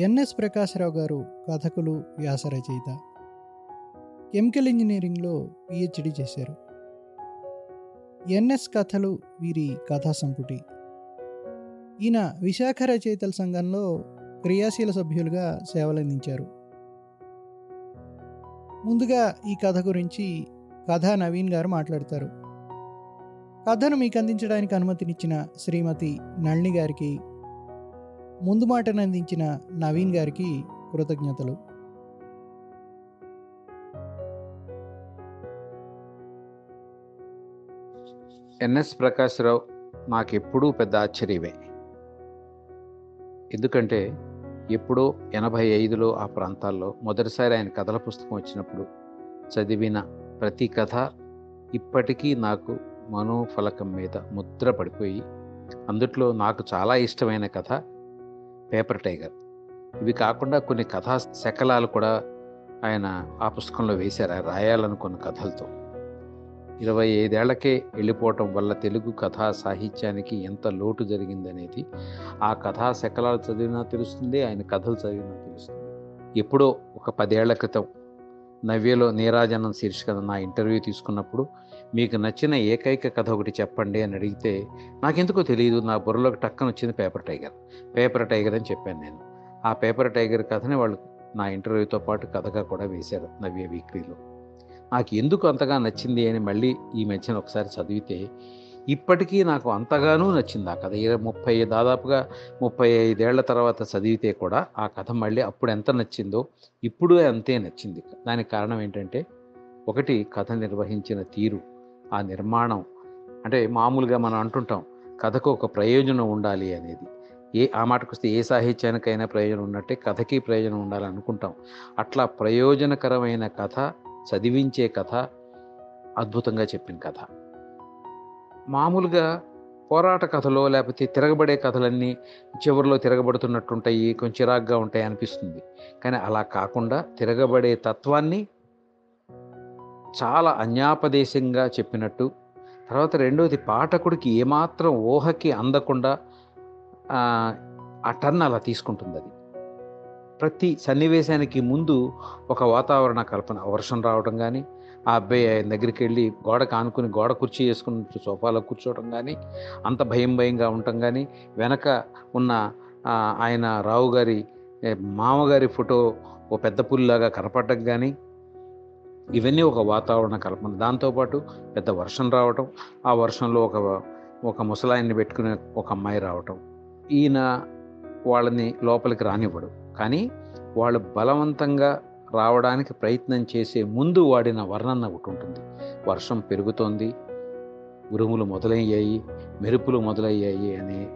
NS Prakash Rao గారు కథకులు వ్యాస రచయిత chemical ఇంజనీరింగ్లో పిహెచ్డి చేశారు. ఎన్ఎస్ కథలు వీరి కథా సంపుటి. ఈయన విశాఖ రచయితల సంఘంలో క్రియాశీల సభ్యులుగా సేవలందించారు. ముందుగా ఈ కథ గురించి కథా నవీన్ గారు మాట్లాడతారు. కథను మీకు అందించడానికి అనుమతినిచ్చిన శ్రీమతి నళిని గారికి ముందు మాటను అందించిన నవీన్ గారికి కృతజ్ఞతలు. ఎన్ఎస్ ప్రకాశ్రావు నాకు ఎప్పుడూ పెద్ద ఆశ్చర్యమే. ఎందుకంటే ఎప్పుడో ఎనభై ఐదులో ఆ ప్రాంతాల్లో మొదటిసారి ఆయన కథల పుస్తకం వచ్చినప్పుడు చదివిన ప్రతి కథ ఇప్పటికీ నాకు మనోఫలకం మీద ముద్ర పడిపోయి అందుట్లో నాకు చాలా ఇష్టమైన కథ పేపర్ టైగర్. ఇవి కాకుండా కొన్ని కథా శకలాలు కూడా ఆయన ఆ పుస్తకంలో వేశారు. ఆయన రాయాలనుకున్న కథలతో. ఇరవై ఐదేళ్ళకే వెళ్ళిపోవటం వల్ల తెలుగు కథా సాహిత్యానికి ఎంత లోటు జరిగిందనేది ఆ కథా శకలాలు చదివినా తెలుస్తుంది ఆయన కథలు చదివినా తెలుస్తుంది. ఎప్పుడో ఒక పదేళ్ళ క్రితం నవ్యలో నీరాజనం శీర్షిక నా ఇంటర్వ్యూ తీసుకున్నప్పుడు మీకు నచ్చిన ఏకైక కథ ఒకటి చెప్పండి అని అడిగితే నాకెందుకో తెలియదు నా బుర్రలోకి టక్కన వచ్చింది పేపర్ టైగర్. పేపర్ టైగర్ అని చెప్పాను నేను. ఆ పేపర్ టైగర్ కథని వాళ్ళు నా ఇంటర్వ్యూతో పాటు కథగా కూడా వేశారు నవ్య వీక్లీలో. నాకు ఎందుకు అంతగా నచ్చింది అని మళ్ళీ ఈ మధ్యన ఒకసారి చదివితే ఇప్పటికీ నాకు అంతగానూ నచ్చింది ఆ కథ. ఇరవై ముప్పై దాదాపుగా ముప్పై ఐదేళ్ళ తర్వాత చదివితే కూడా ఆ కథ మళ్ళీ అప్పుడు ఎంత నచ్చిందో ఇప్పుడు అంతే నచ్చింది. దానికి కారణం ఏంటంటే ఒకటి కథ నిర్వహించిన తీరు. ఆ నిర్మాణం. అంటే మామూలుగా మనం అంటుంటాం కథకు ఒక ప్రయోజనం ఉండాలి అనేది. ఏ ఆ మాటకు వస్తే ఏ సాహిత్యానికైనా ప్రయోజనం ఉన్నట్టే కథకి ప్రయోజనం ఉండాలి అనుకుంటాం. అట్లా ప్రయోజనకరమైన కథ చదివించే కథ అద్భుతంగా చెప్పిన కథ. మామూలుగా పోరాట కథలో లేకపోతే తిరగబడే కథలన్నీ చివరిలో తిరగబడుతున్నట్టుంటాయి కొంచెం చిరాగ్గా ఉంటాయి అనిపిస్తుంది. కానీ అలా కాకుండా తిరగబడే తత్వాన్ని చాలా అన్యాపదేశంగా చెప్పినట్టు. తర్వాత రెండవది పాఠకుడికి ఏమాత్రం ఊహకి అందకుండా ఆ టర్న్ అలా తీసుకుంటుంది అది ప్రతి సన్నివేశానికి ముందు ఒక వాతావరణ కల్పన వర్షం రావడం కానీ ఆ అబ్బాయి ఆయన దగ్గరికి వెళ్ళి గోడ కానుకుని గోడ కుర్చీ వేసుకుని సోఫాలో కూర్చోవడం కానీ అంత భయం భయంగా ఉండటం కానీ వెనక ఉన్న ఆయన రావు గారి మామగారి ఫోటో ఓ పెద్ద పుల్లిలాగా కనపడడం కానీ ఇవన్నీ ఒక వాతావరణ కల్పన. దాంతోపాటు పెద్ద వర్షం రావటం ఆ వర్షంలో ఒక ఒక ముసలాయన్ని పెట్టుకునే ఒక అమ్మాయి రావటం. ఈయన వాళ్ళని లోపలికి రానివ్వడు. కానీ వాళ్ళు బలవంతంగా రావడానికి ప్రయత్నం చేసే ముందు వాడిన వర్ణన ఒకటి ఉంటుంది. వర్షం పెరుగుతోంది ఉరుములు మొదలయ్యాయి మెరుపులు మొదలయ్యాయి అనే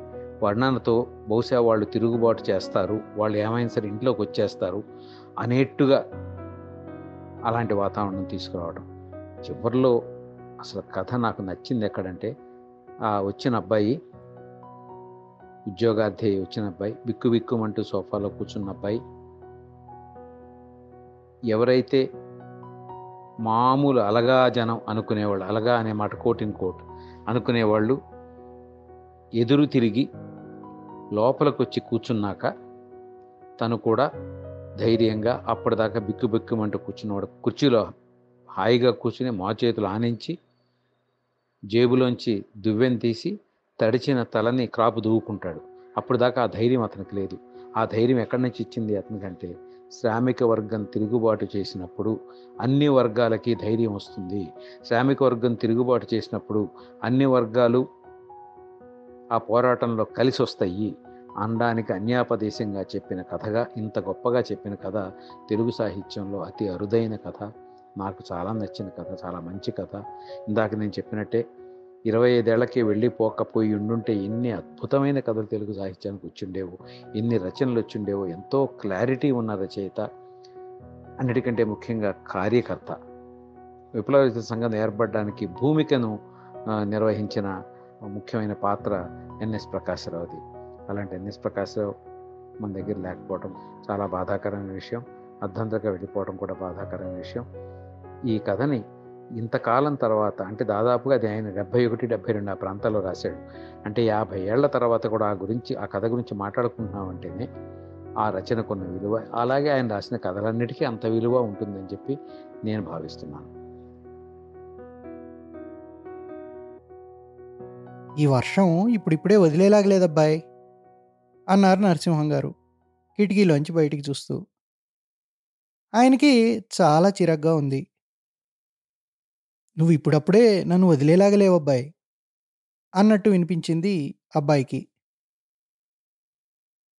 వర్ణనతో బహుశా వాళ్ళు తిరుగుబాటు చేస్తారు. వాళ్ళు ఏమైనా సరే ఇంట్లోకి వచ్చేస్తారు అనేట్టుగా అలాంటి వాతావరణం తీసుకురావడం. చివరిలో అసలు కథ నాకు నచ్చింది ఎక్కడంటే ఆ వచ్చిన అబ్బాయి ఉద్యోగార్థి వచ్చిన అబ్బాయి బిక్కు బిక్కుమంటూ సోఫాలో కూర్చున్న అబ్బాయి. ఎవరైతే మామూలు అలగా జనం అనుకునేవాళ్ళు అలగా అనే మాట కోటిన్ కోట్ అనుకునేవాళ్ళు ఎదురు తిరిగి లోపలికి వచ్చి కూర్చున్నాక తను కూడా ధైర్యంగా అప్పటిదాకా బిక్కు బిక్కుమంటూ కూర్చున్నవాడు కుర్చీలో హాయిగా కూర్చుని మా చేతులు ఆనించి జేబులోంచి దువ్వెని తీసి తడిచిన తలని క్రాపు దువ్వుకుంటాడు. అప్పుడు దాకా ఆ ధైర్యం అతనికి లేదు. ఆ ధైర్యం ఎక్కడి నుంచి ఇచ్చింది అతనికంటే శ్రామిక వర్గం తిరుగుబాటు చేసినప్పుడు అన్ని వర్గాలకి ధైర్యం వస్తుంది. శ్రామిక వర్గం తిరుగుబాటు చేసినప్పుడు అన్ని వర్గాలు ఆ పోరాటంలో కలిసి వస్తాయి అనడానికి అన్యాపదేశంగా చెప్పిన కథగా ఇంత గొప్పగా చెప్పిన కథ తెలుగు సాహిత్యంలో అతి అరుదైన కథ. నాకు చాలా నచ్చిన కథ చాలా మంచి కథ. ఇందాక నేను చెప్పినట్టే ఇరవై ఐదేళ్ళకి వెళ్ళిపోకపోయి ఉండుంటే ఎన్ని అద్భుతమైన కథలు తెలుగు సాహిత్యానికి వచ్చిండేవో ఎన్ని రచనలు వచ్చిండేవో ఎంతో క్లారిటీ ఉన్న రచయిత అన్నిటికంటే ముఖ్యంగా కార్యకర్త. విప్లవ సంఘం ఏర్పడడానికి భూమికను నిర్వహించిన ముఖ్యమైన పాత్ర ఎన్ఎస్ ప్రకాశ్రావుది. అలాంటి ఎన్ఎస్ ప్రకాశ్ మన దగ్గర లేకపోవడం చాలా బాధాకరమైన విషయం. అర్ధంతగా వెళ్ళిపోవడం కూడా బాధాకరమైన విషయం. ఈ కథని ఇంతకాలం తర్వాత అంటే దాదాపుగా అది ఆయన డెబ్బై ఒకటి డెబ్బై రెండు ఆ ప్రాంతాల్లో రాశాడు. అంటే యాభై ఏళ్ళ తర్వాత కూడా ఆ గురించి ఆ కథ గురించి మాట్లాడుకుంటున్నామంటేనే ఆ రచనకున్న విలువ అలాగే ఆయన రాసిన కథలన్నిటికీ అంత విలువ ఉంటుందని చెప్పి నేను భావిస్తున్నాను. ఈ వర్షం ఇప్పుడిప్పుడే వదిలేలాగలేదబ్బాయి. అన్నారు నరసింహం గారు. కిటికీలోంచి బయటికి చూస్తూ. ఆయనకి చాలా చిరగ్గా ఉంది. నువ్వు ఇప్పుడప్పుడే నన్ను వదిలేలాగలేవబ్బాయ్ అన్నట్టు వినిపించింది అబ్బాయికి.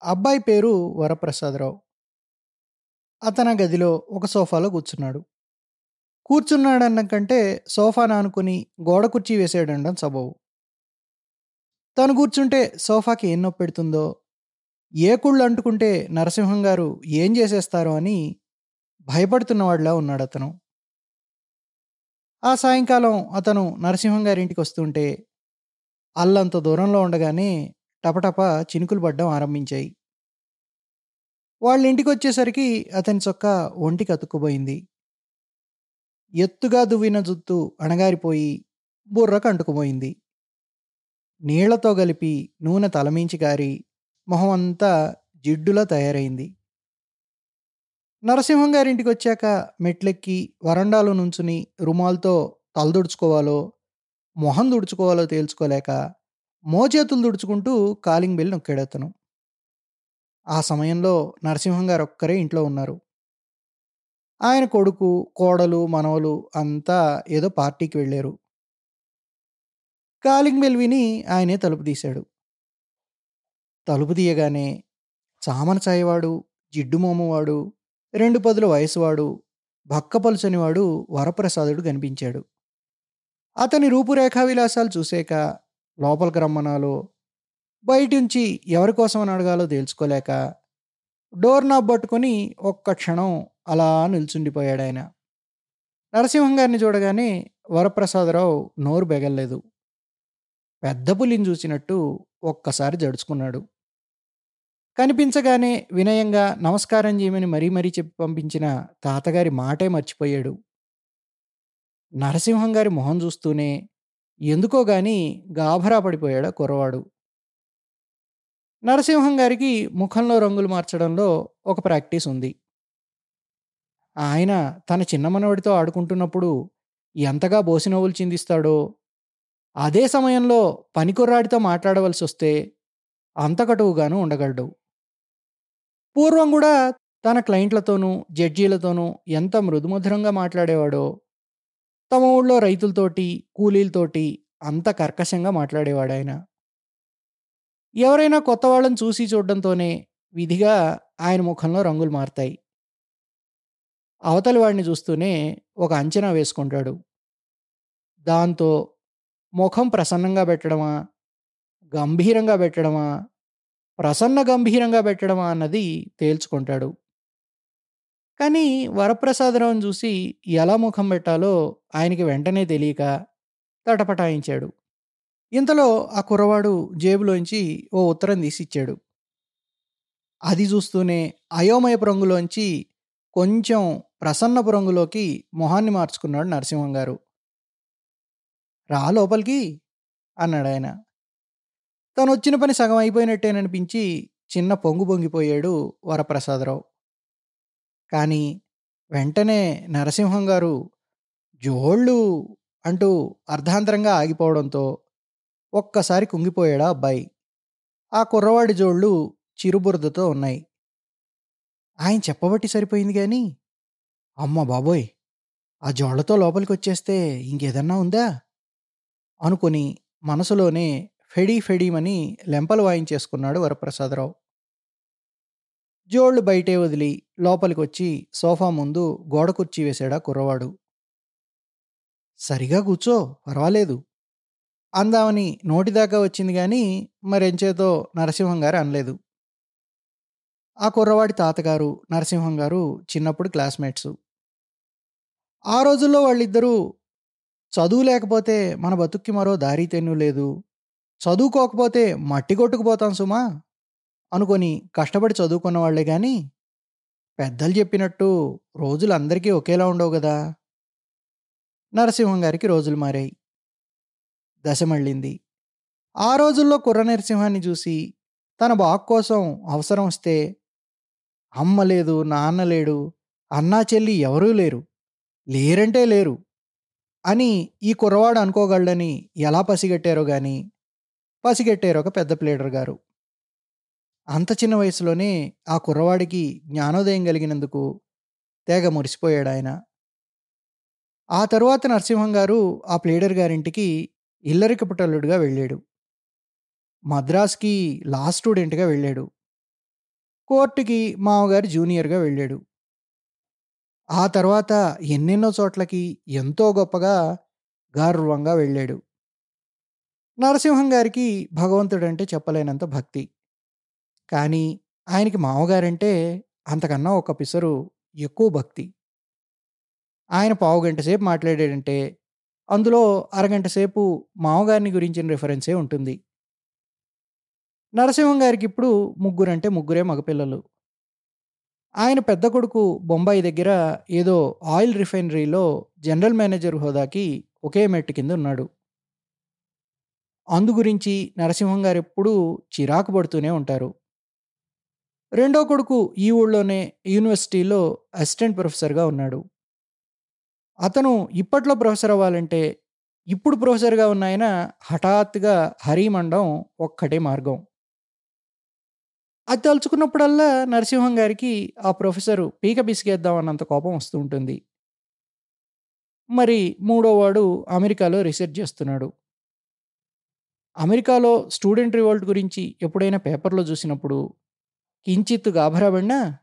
అబ్బాయి పేరు వరప్రసాదరావు. అతన గదిలో ఒక సోఫాలో కూర్చున్నాడు. కూర్చున్నాడన్న కంటే సోఫా నానుకుని గోడ కుర్చీ వేసేయడం సబవు తను కూర్చుంటే సోఫాకి ఏం నొప్పి పెడుతుందో ఏ కుళ్ళు అంటుకుంటే నరసింహం గారు ఏం చేసేస్తారో అని భయపడుతున్నవాడిలా ఉన్నాడు అతను. ఆ సాయంకాలం అతను నరసింహం గారి ఇంటికి వస్తుంటే అల్లంత దూరంలో ఉండగానే టపటప చినుకులు పడ్డం ఆరంభించాయి. వాళ్ళ ఇంటికి వచ్చేసరికి అతని చొక్క ఒంటికి అతుక్కుపోయింది. ఎత్తుగా దువ్విన జుత్తు అణగారిపోయి బుర్రకు అంటుకుపోయింది. నీళ్ళతో కలిపి నూనె తలమించి గారి మొహం అంతా జిడ్డులా తయారైంది. నరసింహం గారింటికి వచ్చాక మెట్లెక్కి వరండాలో నుంచుని రుమాల్తో తలదుడుచుకోవాలో మొహం దుడుచుకోవాలో తేల్చుకోలేక మోచేతులు దుడుచుకుంటూ కాలింగ్ బెల్ నొక్కాడతను. ఆ సమయంలో నరసింహం గారు ఒక్కరే ఇంట్లో ఉన్నారు. ఆయన కొడుకు కోడలు మనవలు అంతా ఏదో పార్టీకి వెళ్ళారు. కాలింగ్ బెల్ విని ఆయనే తలుపు తీశాడు. తలుపు తీయగానే చామన చాయవాడు జిడ్డుమోమవాడు రెండు పదుల వయసువాడు భక్కపలుచనివాడు వరప్రసాదుడు కనిపించాడు. అతని రూపురేఖా విలాసాలు చూసాక లోపలికి రమ్మనాలో బయటించి ఎవరి కోసమని అడగాలో తేల్చుకోలేక డోర్ నాబ్ పట్టుకొని ఒక్క క్షణం అలా నిల్చుండిపోయాడు ఆయన నరసింహం గారిని చూడగానే వరప్రసాదరావు నోరు బెగల్లేదు. పెద్ద పులిని చూసినట్టు ఒక్కసారి జడుచుకున్నాడు. కనిపించగానే వినయంగా నమస్కారం చేయమని మరీ మరీ చెప్పి పంపించిన తాతగారి మాటే మర్చిపోయాడు. నరసింహం గారి మొహం చూస్తూనే ఎందుకో గాని గాభరా పడిపోయాడు కుర్రవాడు. నరసింహం గారికి ముఖంలో రంగులు మార్చడంలో ఒక ప్రాక్టీస్ ఉంది. ఆయన తన చిన్న మనవడితో ఆడుకుంటున్నప్పుడు ఎంతగా బోసినవ్వులు చిందిస్తాడో అదే సమయంలో పనికుర్రాడితో మాట్లాడవలసి వస్తే అంతకటువుగాను ఉండగలడు. పూర్వం కూడా తన క్లయింట్లతోనూ జడ్జీలతోనూ ఎంత మృదుమధురంగా మాట్లాడేవాడో తమ ఊళ్ళో రైతులతోటి కూలీలతోటి అంత కర్కశంగా మాట్లాడేవాడు ఆయన. ఎవరైనా కొత్త వాళ్ళని చూసి చూడడంతోనే విధిగా ఆయన ముఖంలో రంగులు మారతాయి. అవతలి వాడిని చూస్తూనే ఒక అంచనా వేసుకుంటాడు. దాంతో ముఖం ప్రసన్నంగా పెట్టడమా గంభీరంగా పెట్టడమా ప్రసన్న గంభీరంగా పెట్టడమా అన్నది తేల్చుకుంటాడు. కానీ వరప్రసాదరావును చూసి ఎలా ముఖం పెట్టాలో ఆయనకి వెంటనే తెలియక తటపటాయించాడు. ఇంతలో ఆ కుర్రవాడు జేబులోంచి ఓ ఉత్తరం తీసిచ్చాడు. అది చూస్తూనే అయోమయపు రంగులోంచి కొంచెం ప్రసన్నపు రంగులోకి మొహాన్ని మార్చుకున్నాడు నరసింహం గారు రా లోపలికి అన్నాడు ఆయన తను వచ్చిన పని సగం అయిపోయినట్టేననిపించి చిన్న పొంగు పొంగిపోయాడు వరప్రసాదరావు. కానీ వెంటనే నరసింహం గారు జోళ్ళు అంటూ అర్ధాంతరంగా ఆగిపోవడంతో ఒక్కసారి కుంగిపోయాడా అబ్బాయి. ఆ కుర్రవాడి జోళ్ళు చిరుబురదతో ఉన్నాయి. ఆయన చెప్పబట్టి సరిపోయింది కానీ అమ్మ బాబోయ్! ఆ జోళ్ళతో లోపలికి వచ్చేస్తే ఇంకేదన్నా ఉందా? అనుకుని మనసులోనే ఫెడీ ఫెడీమని లెంపలు వాయించేసుకున్నాడు వరప్రసాదరావు. జోళ్ళు బయటే వదిలి లోపలికి వచ్చి సోఫా ముందు గోడ కుర్చీ వేశాడా కుర్రవాడు. సరిగా కూర్చో పర్వాలేదు. అందామని నోటిదాకా వచ్చింది కానీ మరెంచేతో నరసింహం గారు అనలేదు. ఆ కుర్రవాడి తాతగారు నరసింహం గారు చిన్నప్పుడు క్లాస్మేట్స్. ఆ రోజుల్లో వాళ్ళిద్దరూ చదువు లేకపోతే మన బతుక్కి మరో దారి తెన్ను లేదు. చదువుకోకపోతే మట్టి కొట్టుకుపోతాం సుమా అనుకొని కష్టపడి చదువుకున్న వాళ్ళే కానీ పెద్దలు చెప్పినట్టు రోజులు అందరికీ ఒకేలా ఉండవు కదా నరసింహం గారికి రోజులు మారాయి. దశ మళ్ళింది. ఆ రోజుల్లో కుర్ర నరసింహాన్ని చూసి తన బాగు కోసం అవసరం వస్తే అమ్మ లేదు నాన్న లేడు అన్నా చెల్లి ఎవరూ లేరు. లేరంటే లేరు. అని ఈ కుర్రవాడు అనుకోగలడని ఎలా పసిగట్టారో కానీ పసిగట్టారు ఒక పెద్ద ప్లేడర్ గారు. అంత చిన్న వయసులోనే ఆ కుర్రవాడికి జ్ఞానోదయం కలిగినందుకు తెగ మురిసిపోయాడు ఆయన. ఆ తరువాత నరసింహం గారు ఆ ప్లేడర్ గారింటికి ఇల్లరికపుటల్లుడిగా వెళ్ళాడు. మద్రాస్కి లా స్టూడెంట్గా వెళ్ళాడు. కోర్టుకి మామగారు జూనియర్గా వెళ్ళాడు. ఆ తర్వాత ఎన్నెన్నో చోట్లకి ఎంతో గొప్పగా గర్వంగా వెళ్ళాడు. నరసింహం గారికి భగవంతుడంటే చెప్పలేనంత భక్తి. కానీ ఆయనకి మామగారంటే అంతకన్నా ఒక పిసరు ఎక్కువ భక్తి. ఆయన పావు గంట సేపు మాట్లాడాడంటే అందులో అరగంట సేపు మామగారిని గురించిన రిఫరెన్సే ఉంటుంది. నరసింహం గారికి ఇప్పుడు ముగ్గురంటే ముగ్గురే మగపిల్లలు. ఆయన పెద్ద కొడుకు బొంబాయి దగ్గర ఏదో ఆయిల్ రిఫైనరీలో జనరల్ మేనేజర్ హోదాకి ఒకే మెట్టు కింద ఉన్నాడు. అందు గురించి నరసింహం గారు ఎప్పుడూ చిరాకు పడుతూనే ఉంటారు. రెండో కొడుకు ఈ ఊళ్ళోనే యూనివర్సిటీలో అసిస్టెంట్ ప్రొఫెసర్గా ఉన్నాడు. అతను ఇప్పట్లో ప్రొఫెసర్ అవ్వాలంటే ఇప్పుడు ప్రొఫెసర్గా ఉన్న ఆయన హఠాత్తుగా హరిమండం ఒక్కటే మార్గం. అది తలుచుకున్నప్పుడల్లా నరసింహం గారికి ఆ ప్రొఫెసరు పీక పిసిగేద్దాం అన్నంత కోపం వస్తూ ఉంటుంది. మరి మూడోవాడు అమెరికాలో రీసెర్చ్ చేస్తున్నాడు. అమెరికాలో స్టూడెంట్ రివోల్ట్ గురించి ఎప్పుడైనా పేపర్లో చూసినప్పుడు కించిత్ గాభరాబడినా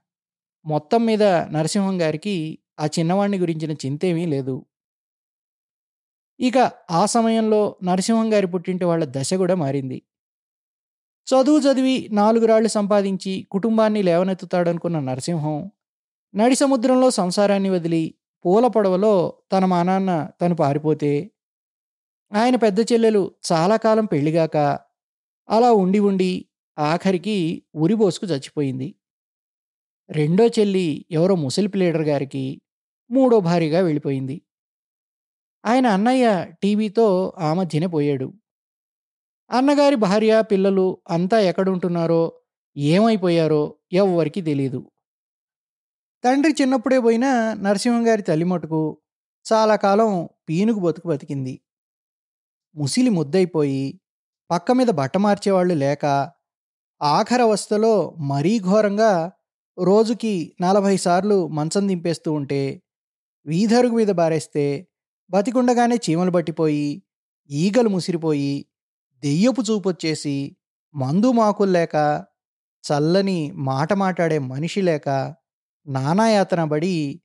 మొత్తం మీద నరసింహం గారికి ఆ చిన్నవాడిని గురించిన చింతేమీ లేదు. ఇక ఆ సమయంలో నరసింహం గారి పుట్టింటి వాళ్ళ దశ కూడా మారింది. చదువు చదివి నాలుగు రాళ్ళు సంపాదించి కుటుంబాన్ని లేవనెత్తుతాడనుకున్న నరసింహం నడి సముద్రంలో సంసారాన్ని వదిలి పూల పొడవలో తన మా నాన్న తను పారిపోతే ఆయన పెద్ద చెల్లెలు చాలా కాలం పెళ్ళిగాక అలా ఉండి ఉండి ఆఖరికి ఉరిబోసుకు చచ్చిపోయింది. రెండో చెల్లి ఎవరో ముసలి ప్లేడర్ గారికి మూడో భార్యగా వెళ్ళిపోయింది. ఆయన అన్నయ్య టీవీతో ఆ మధ్యనే పోయాడు. అన్నగారి భార్య పిల్లలు అంతా ఎక్కడుంటున్నారో ఏమైపోయారో ఎవ్వరికి తెలియదు తండ్రి చిన్నప్పుడే పోయినా నరసింహం గారి తల్లి మటుకు చాలా కాలం పీనుగు బతుకు బతికింది. ముసిలి ముద్దయిపోయి పక్క మీద బట్ట మార్చేవాళ్ళు లేక ఆఖరవస్థలో మరీ ఘోరంగా రోజుకి నలభై సార్లు మంచం దింపేస్తూ ఉంటే వీధరుగు మీద బారేస్తే బతికుండగానే చీమలు పట్టిపోయి ఈగలు ముసిరిపోయి దెయ్యపు చూపొచ్చేసి మందు మాకులు లేక చల్లని మాట మాట్లాడే మనిషి లేక నానాయాతన పడి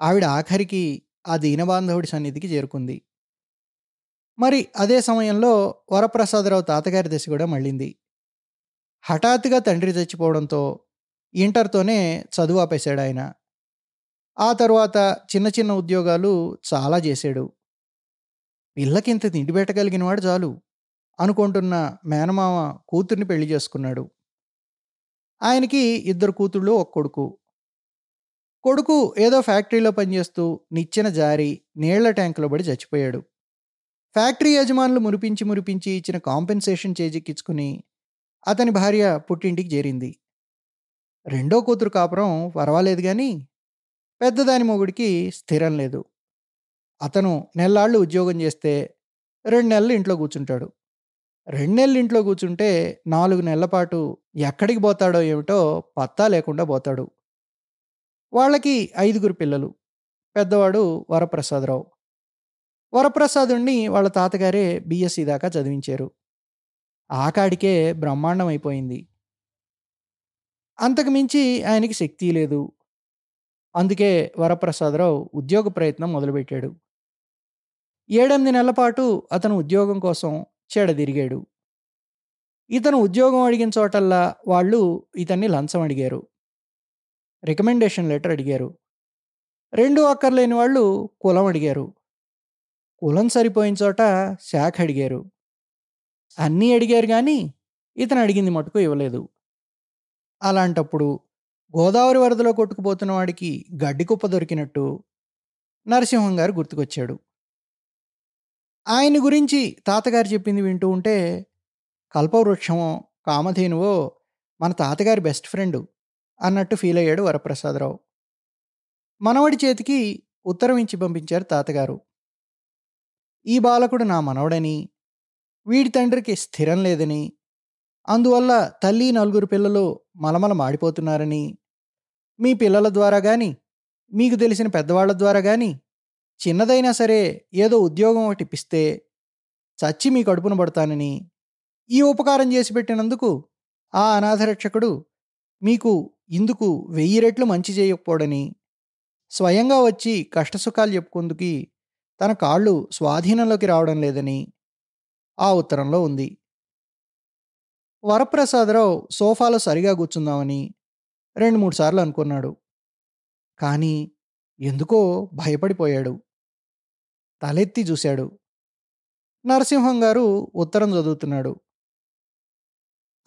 ఆవిడ ఆఖరికి ఆ దీనబాంధవుడి సన్నిధికి చేరుకుంది. మరి అదే సమయంలో వరప్రసాదరావు తాతగారి దశ కూడా మళ్ళింది. హఠాత్తుగా తండ్రి చచ్చిపోవడంతో ఇంటర్తోనే చదువు ఆపేశాడు ఆయన. ఆ తర్వాత చిన్న చిన్న ఉద్యోగాలు చాలా చేశాడు. పిల్లకింత తిండి పెట్టగలిగినవాడు చాలు అనుకుంటున్న మేనమామ కూతుర్ని పెళ్ళి చేసుకున్నాడు. ఆయనకి ఇద్దరు కూతుళ్ళు ఒక కొడుకు. కొడుకు ఏదో ఫ్యాక్టరీలో పనిచేస్తూ నిచ్చెన జారి నీళ్ళ ట్యాంకులో పడి చచ్చిపోయాడు. ఫ్యాక్టరీ యజమానులు మురిపించి మురిపించి ఇచ్చిన కాంపెన్సేషన్ చేజిక్కించుకుని అతని భార్య పుట్టింటికి చేరింది. రెండో కూతురు కాపురం పర్వాలేదు కానీ పెద్దదాని మొగుడికి స్థిరం లేదు. అతను నెల్లాళ్ళు ఉద్యోగం చేస్తే రెండు నెలలు ఇంట్లో కూర్చుంటాడు. రెండు నెలలు ఇంట్లో కూర్చుంటే నాలుగు నెలల పాటు ఎక్కడికి పోతాడో ఏమిటో పత్తా లేకుండా పోతాడు. వాళ్ళకి ఐదుగురు పిల్లలు. పెద్దవాడు వరప్రసాదరావు. వరప్రసాదుణ్ణి వాళ్ళ తాతగారే బీఎస్సీ దాకా చదివించారు. ఆకాడికే బ్రహ్మాండం అయిపోయింది అంతకు మించి ఆయనకి శక్తి లేదు. అందుకే వరప్రసాదరావు ఉద్యోగ ప్రయత్నం మొదలుపెట్టాడు. ఏడెనిమిది నెలల పాటు అతను ఉద్యోగం కోసం చెడదిరిగాడు. ఇతను ఉద్యోగం అడిగిన చోటల్లా వాళ్ళు ఇతన్ని లంచం అడిగారు. రికమెండేషన్ లెటర్ అడిగారు. రెండు అక్కర్లేని వాళ్ళు కులం అడిగారు. కులం సరిపోయిన చోట శాఖ అడిగారు. అన్నీ అడిగారు కానీ ఇతను అడిగింది మటుకు ఇవ్వలేదు. అలాంటప్పుడు గోదావరి వరదలో కొట్టుకుపోతున్న వాడికి గడ్డి కుప్ప దొరికినట్టు నరసింహం గారు గుర్తుకొచ్చాడు. ఆయన గురించి తాతగారు చెప్పింది వింటూ ఉంటే కల్పవృక్షమో కామధేనువో మన తాతగారి బెస్ట్ ఫ్రెండ్ అన్నట్టు ఫీల్ అయ్యాడు వరప్రసాదరావు. మనవడి చేతికి ఉత్తరం ఇచ్చి పంపించారు తాతగారు. ఈ బాలకుడు నా మనవడని వీడి తండ్రికి స్థిరం లేదని అందువల్ల తల్లి నలుగురు పిల్లలు మలమల మాడిపోతున్నారని మీ పిల్లల ద్వారా కానీ మీకు తెలిసిన పెద్దవాళ్ళ ద్వారా కానీ చిన్నదైనా సరే ఏదో ఉద్యోగం ఒకటి ఇప్పిస్తే చచ్చి మీ కడుపున పడతానని ఈ ఉపకారం చేసి పెట్టినందుకు ఆ అనాథరక్షకుడు మీకు ఇందుకు వెయ్యి రెట్లు మంచి చేయకపోడని స్వయంగా వచ్చి కష్టసుఖాలు చెప్పుకుందుకి తన కాళ్ళు స్వాధీనంలోకి రావడం లేదని ఆ ఉత్తరంలో ఉంది. వరప్రసాదరావు సోఫాలో సరిగా కూర్చుందామని రెండు మూడు సార్లు అనుకున్నాడు. కానీ ఎందుకో భయపడిపోయాడు. తలెత్తి చూశాడు. నరసింహం గారు ఉత్తరం చదువుతున్నాడు.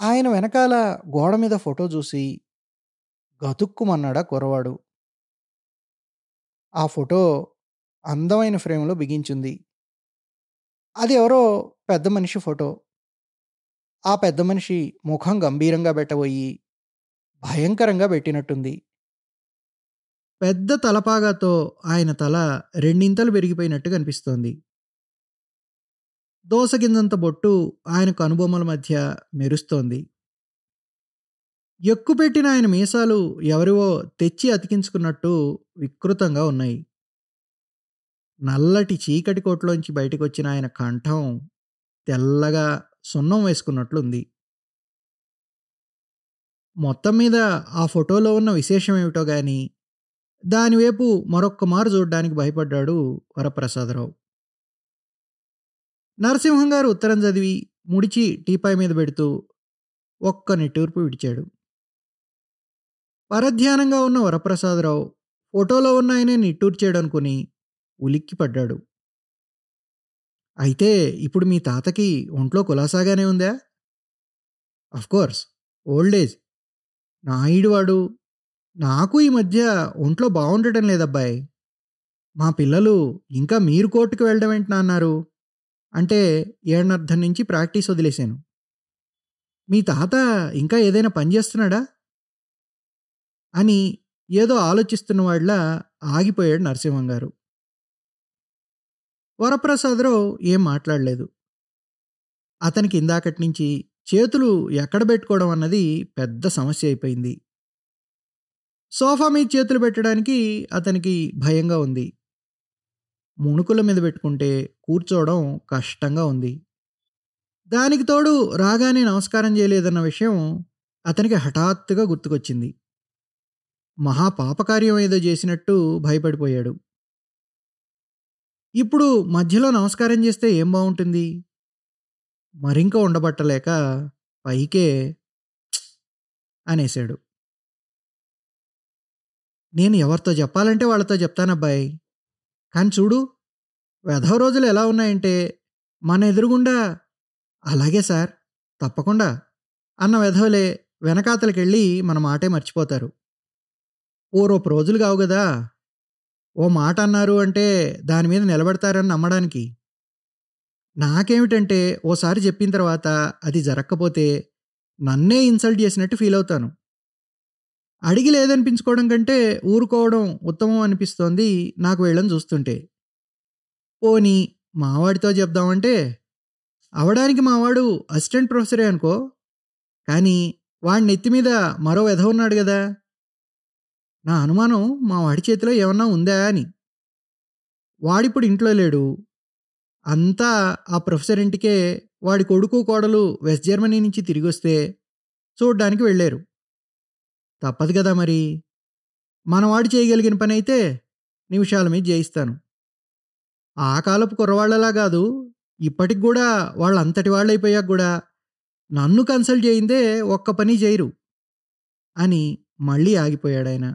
ఆయన వెనకాల గోడ మీద ఫోటో చూసి గతుక్కుమన్నాడా కురవాడు ఆ ఫోటో అందమైన ఫ్రేమ్లో బిగించింది. అది ఎవరో పెద్ద మనిషి ఫోటో. ఆ పెద్ద మనిషి ముఖం గంభీరంగా పెట్టబోయి భయంకరంగా పెట్టినట్టుంది. పెద్ద తలపాగాతో ఆయన తల రెండింతలు పెరిగిపోయినట్టు కనిపిస్తోంది. దోసగింజంత బొట్టు ఆయన కనుబొమ్మల మధ్య మెరుస్తోంది. ఎక్కుపెట్టిన ఆయన మీసాలు ఎవరివో తెచ్చి అతికించుకున్నట్టు వికృతంగా ఉన్నాయి. నల్లటి చీకటి కోట్లోంచి బయటకు వచ్చిన ఆయన కంఠం తెల్లగా సున్నం వేసుకున్నట్లుంది. మొత్తం మీద ఆ ఫోటోలో ఉన్న విశేషం ఏమిటో గాని దానివైపు మరొక్క మారు చూడడానికి భయపడ్డాడు వరప్రసాదరావు. నరసింహం గారు ఉత్తరం చదివి ముడిచి టీపాయ్ మీద పెడుతూ ఒక్క నిట్టూర్పు విడిచాడు. పరధ్యానంగా ఉన్న వరప్రసాదరావు ఫోటోలో ఉన్న ఆయనే నిట్టూర్చాడనుకుని ఉలిక్కిపడ్డాడు అయితే ఇప్పుడు మీ తాతకి ఒంట్లో కులాసాగానే ఉందా? అఫ్కోర్స్ ఓల్డ్ ఏజ్ నాయుడు వాడు. నాకు ఈ మధ్య ఒంట్లో బాగుండటం లేదబ్బాయి. మా పిల్లలు ఇంకా మీరు కోర్టుకు వెళ్ళడం ఏంటి అన్నారు అంటే ఏడనర్థం నుంచి ప్రాక్టీస్ వదిలేశాను. మీ తాత ఇంకా ఏదైనా పని చేస్తున్నాడా? అని ఏదో ఆలోచిస్తున్న వాళ్ళ ఆగిపోయాడు నరసింహం గారు. వరప్రసాదరావు ఏం మాట్లాడలేదు. అతనికి ఇందాకటి నుంచి చేతులు ఎక్కడ పెట్టుకోవడం అన్నది పెద్ద సమస్య అయిపోయింది. సోఫా మీద చేతులు పెట్టడానికి అతనికి భయంగా ఉంది. ముణుకుల మీద పెట్టుకుంటే కూర్చోవడం కష్టంగా ఉంది. దానికి తోడు రాగానే నమస్కారం చేయలేదన్న విషయం అతనికి హఠాత్తుగా గుర్తుకొచ్చింది. మహా పాపకార్యం ఏదో చేసినట్టు భయపడిపోయాడు. ఇప్పుడు మధ్యలో నమస్కారం చేస్తే ఏం బాగుంటుంది మరింక ఉండబట్టలేక పైకే అనేశాడు నేను ఎవరితో చెప్పాలంటే వాళ్ళతో చెప్తానబ్బాయి కానీ చూడు వెధవ రోజులు ఎలా ఉన్నాయంటే మన ఎదురుగుండా అలాగే సార్ తప్పకుండా అన్న వెధవలే వెనకాతలకెళ్ళి మన మాటే మర్చిపోతారు. ఓ రోపు రోజులు కావు కదా ఓ మాట అన్నారు అంటే దాని మీద నిలబడతారని నమ్మడానికి. నాకేమిటంటే ఓసారి చెప్పిన తర్వాత అది జరగకపోతే నన్నే ఇన్సల్ట్ చేసినట్టు ఫీల్ అవుతాను. అడిగి లేదనిపించుకోవడం కంటే ఊరుకోవడం ఉత్తమం అనిపిస్తోంది నాకు వీళ్ళని చూస్తుంటే. పోనీ మావాడితో చెప్దామంటే అవడానికి మావాడు అసిస్టెంట్ ప్రొఫెసరే అనుకో. కానీ వాడి నెత్తి మీద మరో వెధ ఉన్నాడు కదా. నా అనుమానం మా వాడి చేతిలో ఏమన్నా ఉందా అని. వాడిప్పుడు ఇంట్లో లేడు. అంతా ఆ ప్రొఫెసర్ ఇంటికే వాడి కొడుకు కోడలు వెస్ట్ జర్మనీ నుంచి తిరిగి వస్తే చూడ్డానికి వెళ్ళారు. తప్పదు కదా మరి. మనవాడు చేయగలిగిన పని అయితే నిమిషాల మీద జయిస్తాను. ఆ కాలపు కుర్రవాళ్ళలా కాదు ఇప్పటికి కూడా వాళ్ళంతటి వాళ్ళైపోయాక కూడా నన్ను కన్సల్ట్ చేయిందే ఒక్క పని చేయరు అని మళ్ళీ ఆగిపోయాడు ఆయన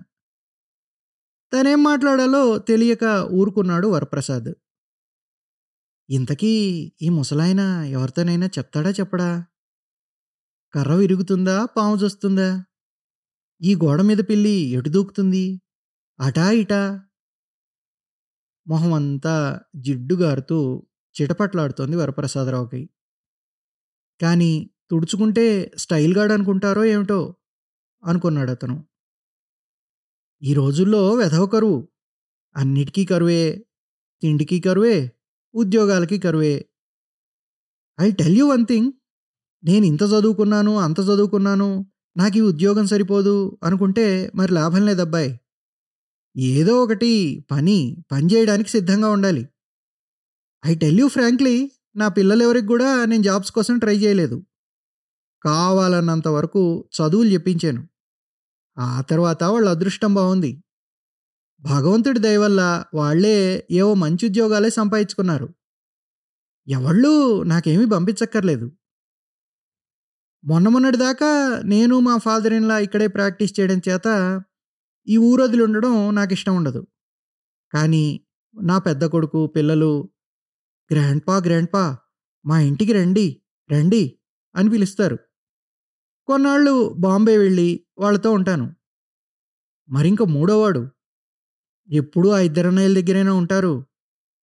తనేం మాట్లాడాలో తెలియక ఊరుకున్నాడు వరప్రసాద్. ఇంతకీ ఈ ముసలాయన ఎవరితోనైనా చెప్తాడా చెప్పడా? కర్ర విరుగుతుందా పాము చూస్తుందా? ఈ గోడ మీద పిల్లి ఎటు దూకుతుంది? అటా ఇటా? మొహం అంతా జిడ్డుగారుతూ చిటపట్లాడుతోంది వరప్రసాదరావుకి. కానీ తుడుచుకుంటే స్టైల్గాడు అనుకుంటారో ఏమిటో అనుకున్నాడు అతను ఈ రోజుల్లో వెధవ కరువు. అన్నిటికీ కరువే తిండికి కరువే ఉద్యోగాలకి కరువే. I tell you one thing నేను ఇంత చదువుకున్నాను అంత చదువుకున్నాను నాకు ఈ ఉద్యోగం సరిపోదు అనుకుంటే మరి లాభం లేదబ్బాయి. ఏదో ఒకటి పని పని చేయడానికి సిద్ధంగా ఉండాలి. ఐ టెల్ యూ ఫ్రాంక్లీ నా పిల్లలెవరికి కూడా నేను జాబ్స్ కోసం ట్రై చేయలేదు. కావాలన్నంత వరకు చదువులు చెప్పించాను. ఆ తర్వాత వాళ్ళ అదృష్టం బాగుంది. భగవంతుడి దయవల్ల వాళ్ళే వాళ్ళే ఏవో మంచి ఉద్యోగాలే సంపాదించుకున్నారు. ఎవళ్ళు నాకేమీ పంపించక్కర్లేదు. మొన్న మొన్నటి దాకా నేను మా ఫాదర్ ఇన్లా ఇక్కడే ప్రాక్టీస్ చేయడం చేత ఈ ఊరొదిలి ఉండడం నాకు ఇష్టం ఉండదు. కానీ నా పెద్ద కొడుకు పిల్లలు గ్రాండ్ పా గ్రాండ్ పా మా ఇంటికి రండి రండి అని పిలుస్తారు. కొన్నాళ్ళు బాంబే వెళ్ళి వాళ్ళతో ఉంటాను. మరింక మూడోవాడు. ఎప్పుడూ ఆ ఇద్దరన్నయ్యల దగ్గరైనా ఉంటారు.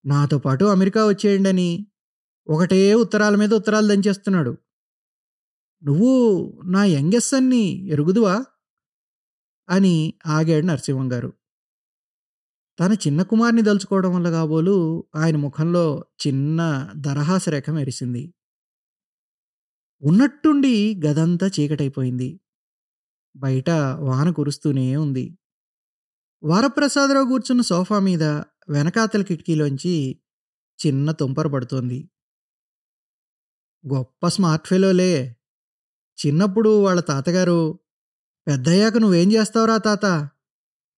నాతో పాటు అమెరికా వచ్చేయండి అని ఒకటే ఉత్తరాల మీద ఉత్తరాలు దంచేస్తున్నాడు. నువ్వు నా యంగెస్ట్ అన్ని ఎరుగుదువా? అని ఆగాడు నరసింహం గారు. తన చిన్న కుమార్ని దలుచుకోవడం వల్ల కాబోలు ఆయన ముఖంలో చిన్న దరహాస రేఖ మెరిసింది. ఉన్నట్టుండి గదంతా చీకటైపోయింది. బయట వాన కురుస్తూనే ఉంది. వరప్రసాదరావు కూర్చున్న సోఫా మీద వెనకాతల కిటికీలోంచి చిన్న తుంపర పడుతోంది. గొప్ప స్మార్ట్ ఫెలోలే. చిన్నప్పుడు వాళ్ళ తాతగారు పెద్దయ్యాక నువ్వేం చేస్తావురా తాత?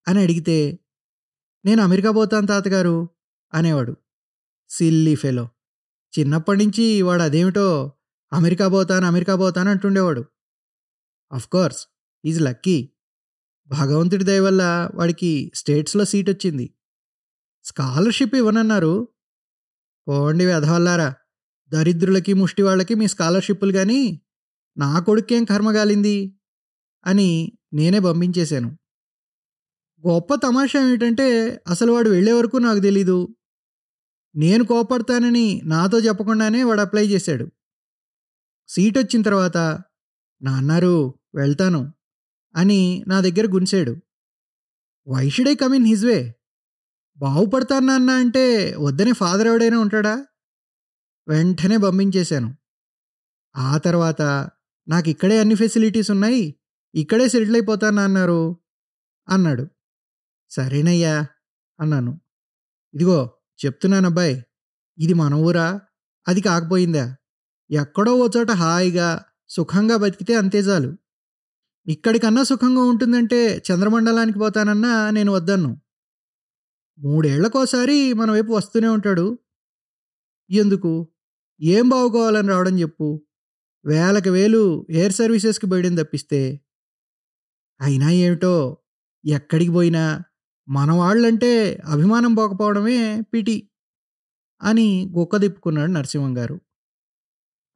అని అడిగితే నేను అమెరికా పోతాను తాతగారు అనేవాడు. Silly fellow. చిన్నప్పటి నుంచి వాడు అదేమిటో అమెరికా పోతాను అమెరికా పోతాను అంటుండేవాడు. కోర్స్ ఈజ్ లక్కీ భగవంతుడి దయ వల్ల వాడికి స్టేట్స్లో సీట్ వచ్చింది. స్కాలర్షిప్ ఇవ్వనన్నారు. పోండి వెధవల్లారా దరిద్రులకి ముష్టి వాళ్ళకి మీ స్కాలర్షిప్లు కానీ నా కొడుకేం కర్మగాలింది అని నేనే పంపించేశాను. గొప్ప తమాషా ఏమిటంటే అసలు వాడు వెళ్ళే వరకు నాకు తెలీదు. నేను కోపడతానని నాతో చెప్పకుండానే వాడు అప్లై చేశాడు. సీట్ వచ్చిన తర్వాత నాన్నారు వెళ్తాను అని నా దగ్గర గుంచాడు why should I come in his way బాగుపడతాను నాన్న అంటే వద్దనే ఫాదర్ ఎవడైనా ఉంటాడా? వెంటనే పంపించేశాను. ఆ తర్వాత నాకు ఇక్కడే అన్ని ఫెసిలిటీస్ ఉన్నాయి ఇక్కడే సెటిల్ అయిపోతాను అన్నారు అన్నాడు. సరేనయ్యా అన్నాను. ఇదిగో చెప్తున్నాను అబ్బాయి ఇది మన ఊరా? అది కాకపోయిందా? ఎక్కడో ఓ చోట హాయిగా సుఖంగా బతికితే అంతే చాలు. ఇక్కడికన్నా సుఖంగా ఉంటుందంటే చంద్రమండలానికి పోతానన్నా నేను వద్దన్ను. మూడేళ్ళకోసారి మన వైపు వస్తూనే ఉంటాడు. ఎందుకు? ఏం బాగుకోవాలని రావడం చెప్పు. వేలకు వేలు ఎయిర్ సర్వీసెస్కి పోయడం తప్పిస్తే. అయినా ఏమిటో? ఎక్కడికి పోయినా మన వాళ్ళంటే అభిమానం పోకపోవడమే పిటి అని గుక్క తిప్పుకున్నాడు నరసింహం గారు.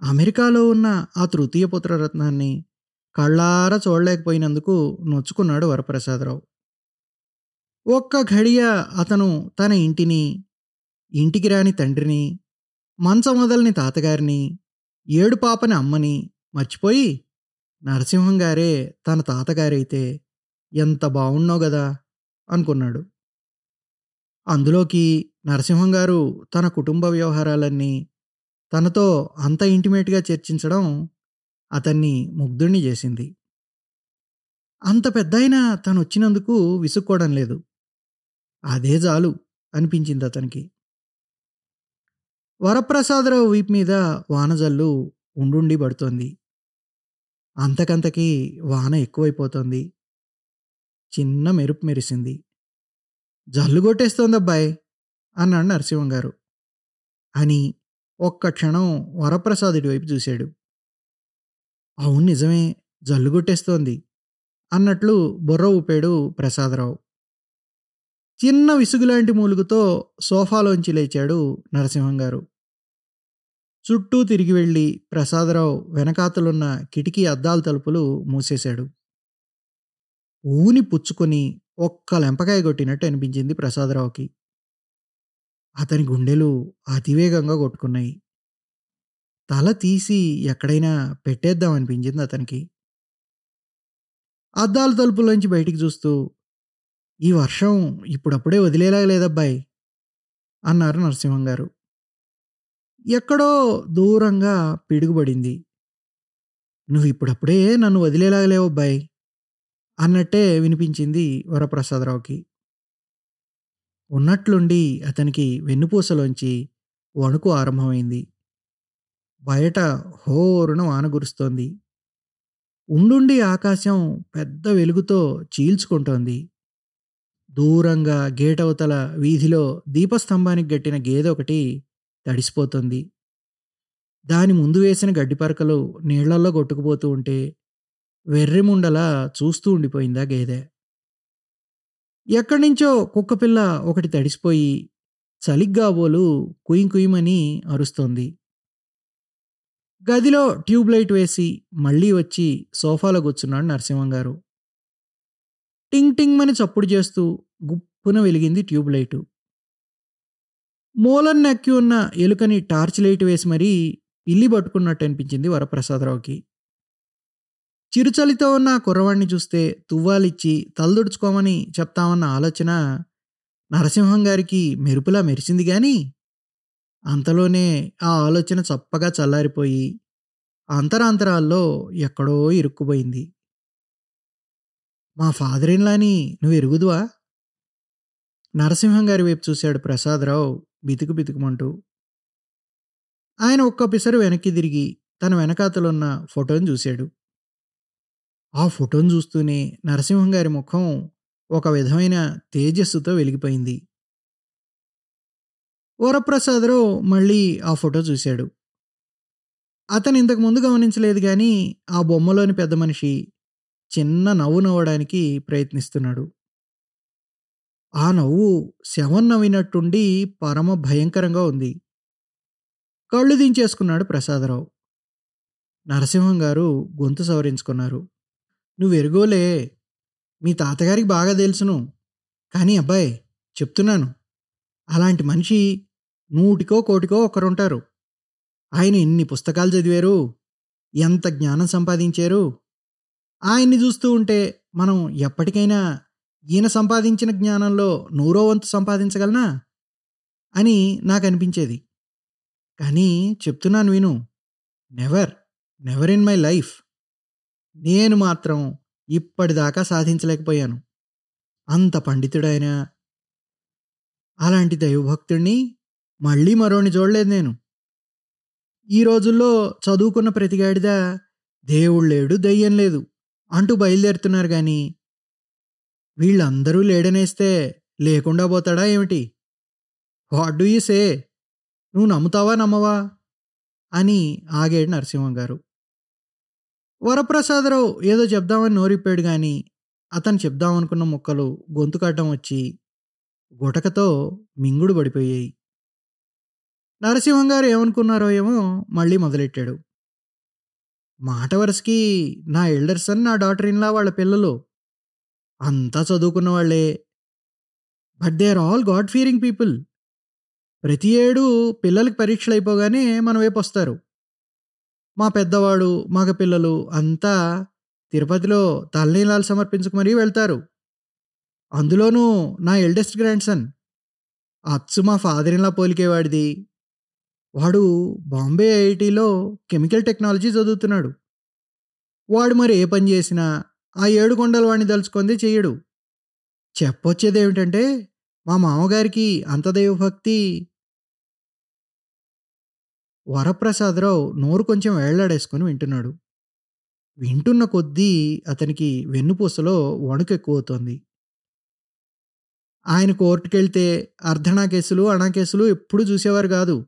అమెరికాలో ఉన్న ఆ తృతీయ పుత్రరత్నాన్ని కళ్ళారా చూడలేకపోయినందుకు నొచ్చుకున్నాడు వరప్రసాదరావు. ఒక్క ఘడియ అతను తన ఇంటిని ఇంటికి రాని తండ్రిని మంచం మొదలని తాతగారిని ఏడు పాపని అమ్మని మర్చిపోయి నరసింహం గారే తన తాతగారైతే ఎంత బాగున్నావు కదా అనుకున్నాడు. అందులోకి నరసింహం గారు తన కుటుంబ వ్యవహారాలన్నీ తనతో అంత ఇంటిమేట్గా చర్చించడం అతన్ని ముగ్ధుణ్ణి చేసింది. అంత పెద్దాయన తను వచ్చినందుకు విసుక్కోవడం లేదు. అదే చాలు అనిపించింది అతనికి. వరప్రసాదరావు వీపు మీద వానజల్లు ఉండుండి పడుతోంది. అంతకంతకి వాన ఎక్కువైపోతోంది. చిన్న మెరుపు మెరిసింది. జల్లు కొట్టేస్తోందబ్బాయ్ అన్నాడు నరసింహం గారు. అని ఒక్క క్షణం వరప్రసాదుడి వైపు చూశాడు. అవును నిజమే జల్లు కొట్టేస్తోంది అన్నట్లు బుర్ర ఊపాడు ప్రసాదరావు. చిన్న విసుగులాంటి మూలుగుతో సోఫాలోంచి లేచాడు నరసింహం గారు చుట్టూ తిరిగి వెళ్ళి ప్రసాదరావు వెనకాతలున్న కిటికీ అద్దాల తలుపులు మూసేశాడు. ఊని పుచ్చుకొని ఒక్క లెంపకాయ కొట్టినట్టు అనిపించింది ప్రసాదరావుకి. అతని గుండెలు అతివేగంగా కొట్టుకున్నాయి. తల తీసి ఎక్కడైనా పెట్టేద్దాం అనిపించింది అతనికి. అద్దాల తలుపులోంచి బయటికి చూస్తూ ఈ వర్షం ఇప్పుడప్పుడే వదిలేలా లేదబ్బాయి అన్నారు నరసింహం గారు. ఎక్కడో దూరంగా పిడుగుపడింది నువ్వు ఇప్పుడప్పుడే నన్ను వదిలేలాగా లేవు అబ్బాయి అన్నట్టే వినిపించింది వరప్రసాదరావుకి. ఉన్నట్లుండి అతనికి వెన్నుపూసలోంచి వణుకు ఆరంభమైంది. బయట హోరున వాన కురుస్తోంది. ఉండుండి ఆకాశం పెద్ద వెలుగుతో చీల్చుకుంటోంది. దూరంగా గేట్ అవతల వీధిలో దీపస్తంభానికి గట్టిన గేదె ఒకటి తడిసిపోతుంది. దాని ముందు వేసిన గడ్డిపరకలు నీళ్ళల్లో కొట్టుకుపోతూ ఉంటే వెర్రిముండలా చూస్తూ ఉండిపోయిందా గేదె. ఎక్కడి నుంచో కుక్కపిల్ల ఒకటి తడిసిపోయి చలిగ్గాబోలు కుయిం కుయిమని అరుస్తోంది. గదిలో ట్యూబ్ లైట్ వేసి మళ్ళీ వచ్చి సోఫాలో కూర్చున్నాడు నరసింహం గారు. టింగ్ టింగ్ అని చప్పుడు చేస్తూ గుప్పున వెలిగింది ట్యూబ్ లైటు. మూలన్ నెక్కి ఉన్న ఎలుకని టార్చ్ లైట్ వేసి మరీ ఇల్లి పట్టుకున్నట్టు అనిపించింది వరప్రసాదరావుకి. చిరుచలితో ఉన్న కుర్రవాణ్ణి చూస్తే తువ్వాలిచ్చి తలదుడుచుకోమని చెప్తామన్న ఆలోచన నరసింహం గారికి మెరుపులా మెరిసింది కానీ అంతలోనే ఆ ఆలోచన చప్పగా చల్లారిపోయి అంతరాంతరాల్లో ఎక్కడో ఇరుక్కుపోయింది. మా ఫాదర్ ఇన్లాని నువ్వు ఎరుగుదువా? నరసింహం గారి వైపు చూశాడు ప్రసాదరావు బితుకు బితుకుమంటూ. ఆయన ఒక్క పిసరు వెనక్కి తిరిగి తన వెనకాతలున్న ఫోటోని చూశాడు. ఆ ఫోటోను చూస్తూనే నరసింహం గారి ముఖం ఒక విధమైన తేజస్సుతో వెలిగిపోయింది. వరప్రసాదరావు మళ్ళీ ఆ ఫోటో చూశాడు. అతను ఇంతకు ముందు గమనించలేదు కానీ ఆ బొమ్మలోని పెద్ద మనిషి చిన్న నవ్వు నవ్వడానికి ప్రయత్నిస్తున్నాడు. ఆ నవ్వు శవం నవ్వినట్టుండి పరమ భయంకరంగా ఉంది. కళ్ళు దించేసుకున్నాడు ప్రసాదరావు. నరసింహం గారు గొంతు సవరించుకున్నారు. నువ్వు ఎరుగోలే. మీ తాతగారికి బాగా తెలుసును. కానీ అబ్బాయి చెప్తున్నాను. అలాంటి మనిషి నూటికో కోటికో ఒకరుంటారు. ఆయన ఎన్ని పుస్తకాలు చదివారు? ఎంత జ్ఞానం సంపాదించారు? ఆయన్ని చూస్తూ ఉంటే మనం ఎప్పటికైనా ఈయన సంపాదించిన జ్ఞానంలో నూరో వంతు సంపాదించగలనా? అని నాకు అనిపించేది కానీ చెప్తున్నాను విను. Never never in my life నేను మాత్రం ఇప్పటిదాకా సాధించలేకపోయాను. అంత పండితుడైనా అలాంటి దైవభక్తుడిని మళ్ళీ మరోని చూడలేదు నేను. ఈ రోజుల్లో చదువుకున్న ప్రతిగాడిద దేవుడు లేడు దయ్యం లేదు అంటూ బయలుదేరుతున్నారు కానీ వీళ్ళందరూ లేడనేస్తే లేకుండా పోతాడా ఏమిటి? What do you say? నువ్వు నమ్ముతావా నమ్మవా? అని ఆగాడు నరసింహం గారు. వరప్రసాదరావు ఏదో చెప్దామని నోరిప్పాడు కానీ అతను చెప్దామనుకున్న ముక్కలు గొంతు కాటం వచ్చి గుటకతో మింగుడు పడిపోయాయి. నరసింహం గారు ఏమనుకున్నారో ఏమో మళ్ళీ మొదలెట్టాడు. మాట వరసకి నా ఎల్డర్సన్ నా డాటర్ ఇన్లా వాళ్ళ పిల్లలు. అంతా చదువుకున్న వాళ్ళే. But they are all god fearing people. ప్రతి ఏడు పిల్లలకి పరీక్షలు అయిపోగానే మన వైపు వస్తారు. మా పెద్దవాడు మగ పిల్లలు అంతా తిరుపతిలో తలనీలాలు సమర్పించుకు మరీ వెళ్తారు. అందులోనూ నా ఎల్డెస్ట్ గ్రాండ్ సన్ అచ్చు మా ఫాదర్ ఇన్లా పోలికేవాడిది. వాడు బాంబే ఐఐటిలో కెమికల్ టెక్నాలజీ చదువుతున్నాడు. వాడు మరి ఏ పని చేసినా ఆ ఏడు కొండలు వాడిని దలుచుకుంది చెయ్యడు. చెప్పొచ్చేది ఏమిటంటే మా మామగారికి అంత దైవభక్తి వరప్రసాదరావు నోరు కొంచెం వేళ్ళాడేసుకొని వింటున్నాడు. వింటున్న కొద్దీ అతనికి వెన్నుపూసలో వణుకు ఎక్కువవుతోంది ఆయన కోర్టుకెళ్తే అర్ధనా కేసులు అణా కేసులు ఎప్పుడు చూసేవారు కాదు.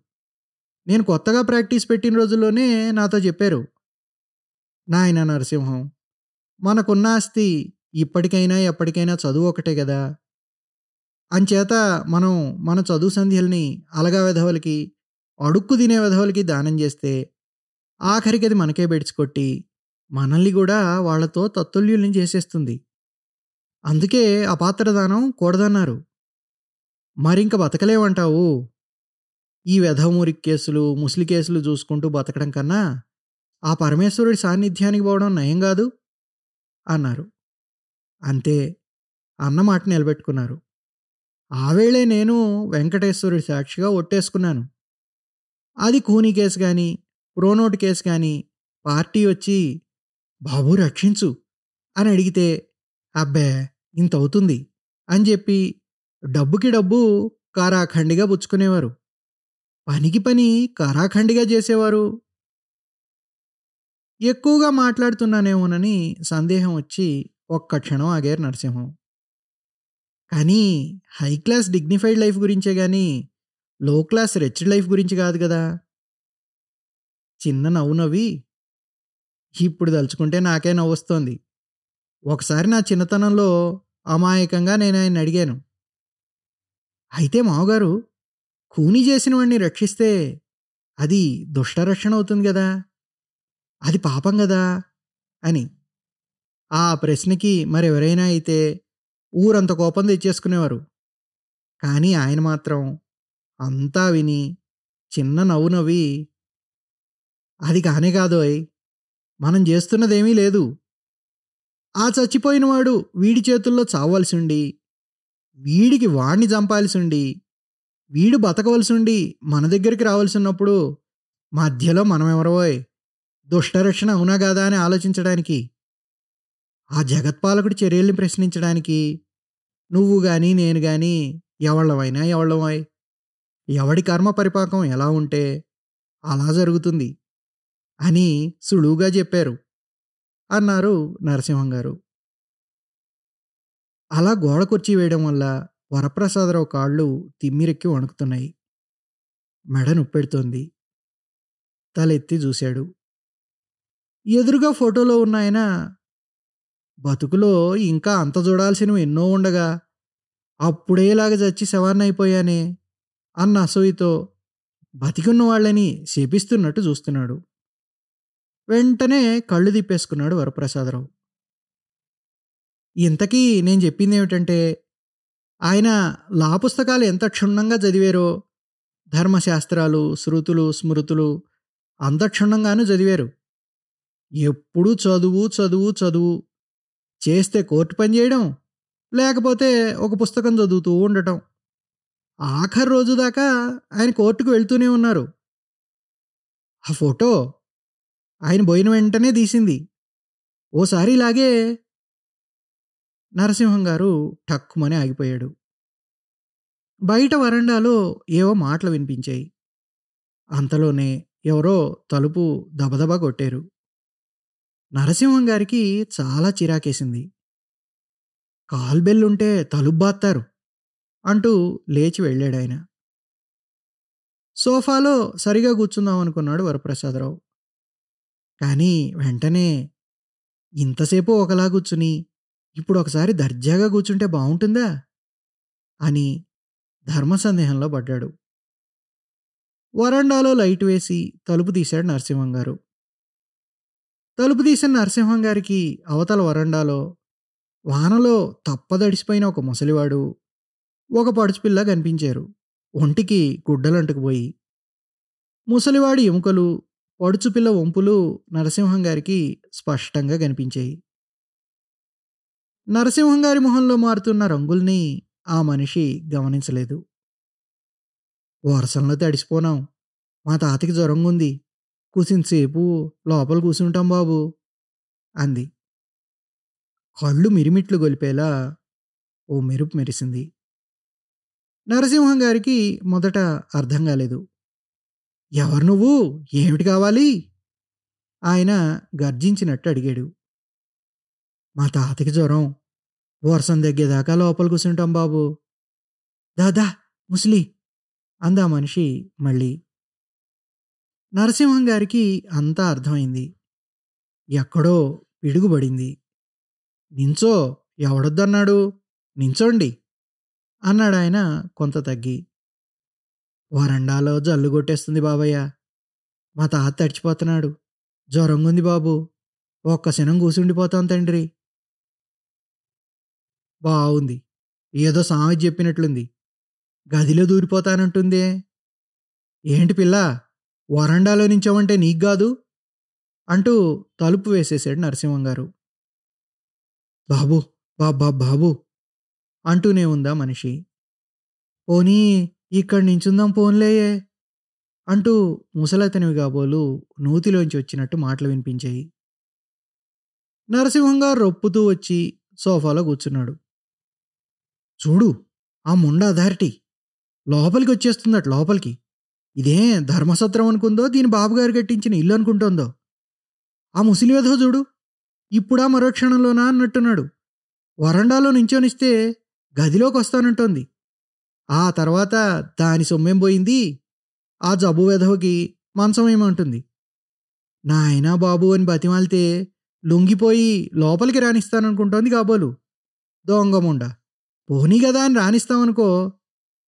నేను కొత్తగా ప్రాక్టీస్ పెట్టిన రోజుల్లోనే నాతో చెప్పారు. నాయన నరసింహం మనకున్న ఆస్తి ఇప్పటికైనా ఎప్పటికైనా చదువు ఒకటే కదా అంచేత మనం మన చదువు సంధ్యల్ని అలగా విధవలకి అడుక్కు తినే విధవలకి దానం చేస్తే ఆఖరికి అది మనకే బెడిచికొట్టి మనల్ని కూడా వాళ్ళతో తత్తుల్యుల్ని చేసేస్తుంది. అందుకే అపాత్ర దానం కూడదన్నారు. మరింక బతకలేమంటావు. ఈ వెధవమూరి కేసులు ముసలి కేసులు చూసుకుంటూ బతకడం కన్నా ఆ పరమేశ్వరుడి సాన్నిధ్యానికి పోవడం నయం కాదు అన్నారు. అంతే అన్నమాట నిలబెట్టుకున్నారు. ఆవేళే నేను వెంకటేశ్వరుడి సాక్షిగా ఒట్టేసుకున్నాను. అది కూనీ కేసు కానీ ప్రోనోట్ కేసు కానీ పార్టీ వచ్చి బాబు రక్షించు అని అడిగితే అబ్బే ఇంత అవుతుంది అని చెప్పి డబ్బుకి డబ్బు కారాఖండిగా పుచ్చుకునేవారు. పనికి పని కారాఖండిగా చేసేవారు. ఎక్కువగా మాట్లాడుతున్నానేమోనని సందేహం వచ్చి ఒక్క క్షణం ఆగారు నరసింహం. కానీ హై క్లాస్ డిగ్నిఫైడ్ లైఫ్ గురించే కానీ లో క్లాస్ రిచ్ లైఫ్ గురించి కాదు కదా. చిన్న నవ్వు నవ్వి ఇప్పుడు తలుచుకుంటే నాకే నవ్వు వస్తోంది. ఒకసారి నా చిన్నతనంలో అమాయకంగా నేను ఆయన అడిగాను. అయితే మావగారు కూని చేసిన వాడిని రక్షిస్తే అది దుష్టరక్షణ అవుతుంది కదా. అది పాపం కదా అని. ఆ ప్రశ్నకి మరెవరైనా అయితే ఊరంత కోపం తెచ్చేసుకునేవారు. కానీ ఆయన మాత్రం అంతా విని చిన్న నవ్వు నవ్వి అది కానే కాదోయ్ మనం చేస్తున్నదేమీ లేదు. ఆ చచ్చిపోయినవాడు వీడి చేతుల్లో చావలసి ఉండి వీడికి వాణ్ణి చంపాల్సి ఉండి వీడు బతకవలసి ఉండి మన దగ్గరికి రావాల్సినప్పుడు మధ్యలో మనం దుష్టరక్షణ అవునా కాదా అని ఆలోచించడానికి ఆ జగత్పాలకుడి చర్యల్ని ప్రశ్నించడానికి నువ్వు కానీ నేను కానీ ఎవళ్ళమైనా ఎవళ్ళమై ఎవడి కర్మ పరిపాకం ఎలా ఉంటే అలా జరుగుతుంది అని సులువుగా చెప్పారు అన్నారు నరసింహం గారు అలా గోడ కుర్చీ వేయడం వల్ల వరప్రసాదరావు కాళ్ళు తిమ్మిరెక్కి వణుకుతున్నాయి. మెడ నొప్పెడుతోంది. తలెత్తి చూశాడు. ఎదురుగా ఫోటోలో ఉన్న ఆయన బతుకులో ఇంకా అంత చూడాల్సినవి ఎన్నో ఉండగా అప్పుడేలాగా చచ్చి శవాన్నైపోయానే అన్న అసూయతో బతికున్న వాళ్ళని శపిస్తున్నట్టు చూస్తున్నాడు. వెంటనే కళ్ళు తిప్పేసుకున్నాడు వరప్రసాదరావు. ఇంతకీ నేను చెప్పింది ఏమిటంటే ఆయన లా పుస్తకాలు ఎంత క్షుణ్ణంగా చదివారో ధర్మశాస్త్రాలు శృతులు స్మృతులు అంత క్షుణ్ణంగానూ చదివారు. ఎప్పుడూ చదువు చదువు చదువు. చేస్తే కోర్టు పని చేయడం లేకపోతే ఒక పుస్తకం చదువుతూ ఉండటం. ఆఖరి రోజు దాకా ఆయన కోర్టుకు వెళ్తూనే ఉన్నారు. ఆ ఫోటో ఆయన పోయిన వెంటనే తీసింది. ఓసారి ఇలాగే నరసింహం గారు టక్కుమని ఆగిపోయాడు. బయట వరండాలో ఏవో మాటలు వినిపించాయి. అంతలోనే ఎవరో తలుపు దబదబా కొట్టారు. నరసింహం గారికి చాలా చిరాకేసింది. కాల్బెల్లుంటే తలుపు బాత్తారు. అంటూ లేచి వెళ్ళాడాయన. సోఫాలో సరిగా కూర్చుందాం అనుకున్నాడు వరప్రసాదరావు. కానీ వెంటనే ఇంతసేపు ఒకలా కూర్చుని ఇప్పుడు ఒకసారి దర్జాగా కూర్చుంటే బాగుంటుందా అని ధర్మ సందేహంలో పడ్డాడు. వరండాలో లైట్ వేసి తలుపు తీశాడు నరసింహం గారు. తలుపు తీసిన నరసింహం గారికి అవతల వరండాలో వానలో తప్పదడిసిపోయిన ఒక ముసలివాడు ఒక పడుచుపిల్ల కనిపించారు. ఒంటికి గుడ్డలంటుకుపోయి ముసలివాడి ఎముకలు పడుచుపిల్ల వంపులు నరసింహం గారికి స్పష్టంగా కనిపించాయి. నరసింహం గారి మొహంలో మారుతున్న రంగుల్ని ఆ మనిషి గమనించలేదు. వర్షంలో తడిసిపోనాం. మా తాతకి జ్వరంగా ఉంది. కూసింతసేపు లోపల కూర్చుంటాం బాబు అంది. కళ్ళు మిరిమిట్లు గొలిపేలా ఓ మెరుపు మెరిసింది. నరసింహం గారికి మొదట అర్థం కాలేదు. ఎవరు నువ్వు? ఏమిటి కావాలి? ఆయన గర్జించినట్టు అడిగాడు. మా తాతకి జ్వరం. వర్షం దగ్గేదాకా లోపల కూర్చుంటాం బాబు. దాదా ముసలి అందా మనిషి మళ్ళీ. నరసింహం గారికి అంతా అర్థమైంది. ఎక్కడో పిడుగుబడింది. నించో ఎవడొద్దన్నాడు? నించోండి. అన్నాడు ఆయన కొంత తగ్గి. వరండాలో జల్లు కొట్టేస్తుంది బాబయ్య. మా తాత తడిచిపోతున్నాడు. జ్వరంగుంది బాబు. ఒక్క శనం కూసుండిపోతాం తండ్రి. బాగుంది ఏదో సామెత చెప్పినట్లుంది. గదిలో దూరిపోతానంటుందే. ఏంటి పిల్ల? వరండాలో నించోమంటే నీకు కాదు అంటూ తలుపు వేసేశాడు నరసింహం గారు బాబు బాబా బాబు. అంటూనే ఉందా మనిషి? పోనీ ఇక్కడి నించుందాం పోన్లేయే అంటూ ముసలతనివి కాబోలు నూతిలోంచి వచ్చినట్టు మాటలు వినిపించాయి. నరసింహంగా రొప్పుతూ వచ్చి సోఫాలో కూర్చున్నాడు. చూడు ఆ ముండ అథారిటీ. లోపలికి వచ్చేస్తుందట లోపలికి. ఇదే ధర్మసత్రం అనుకుందో దీని బాబుగారు కట్టించిన ఇల్లు అనుకుంటోందో. ఆ ముసలి చూడు ఇప్పుడా మరో క్షణంలోనా అన్నట్టున్నాడు. వరండాలో నించోనిస్తే గదిలోకి వస్తానంటోంది ఆ తర్వాత దాని సొమ్మేం పోయింది. ఆ జబ్బు వెధవకి మంచం ఏమంటుంది? నాయనా బాబు అని బతిమాలితే లొంగిపోయి లోపలికి రాణిస్తాననుకుంటోంది కాబోలు. దొంగముండ పోనీ కదా అని రాణిస్తామనుకో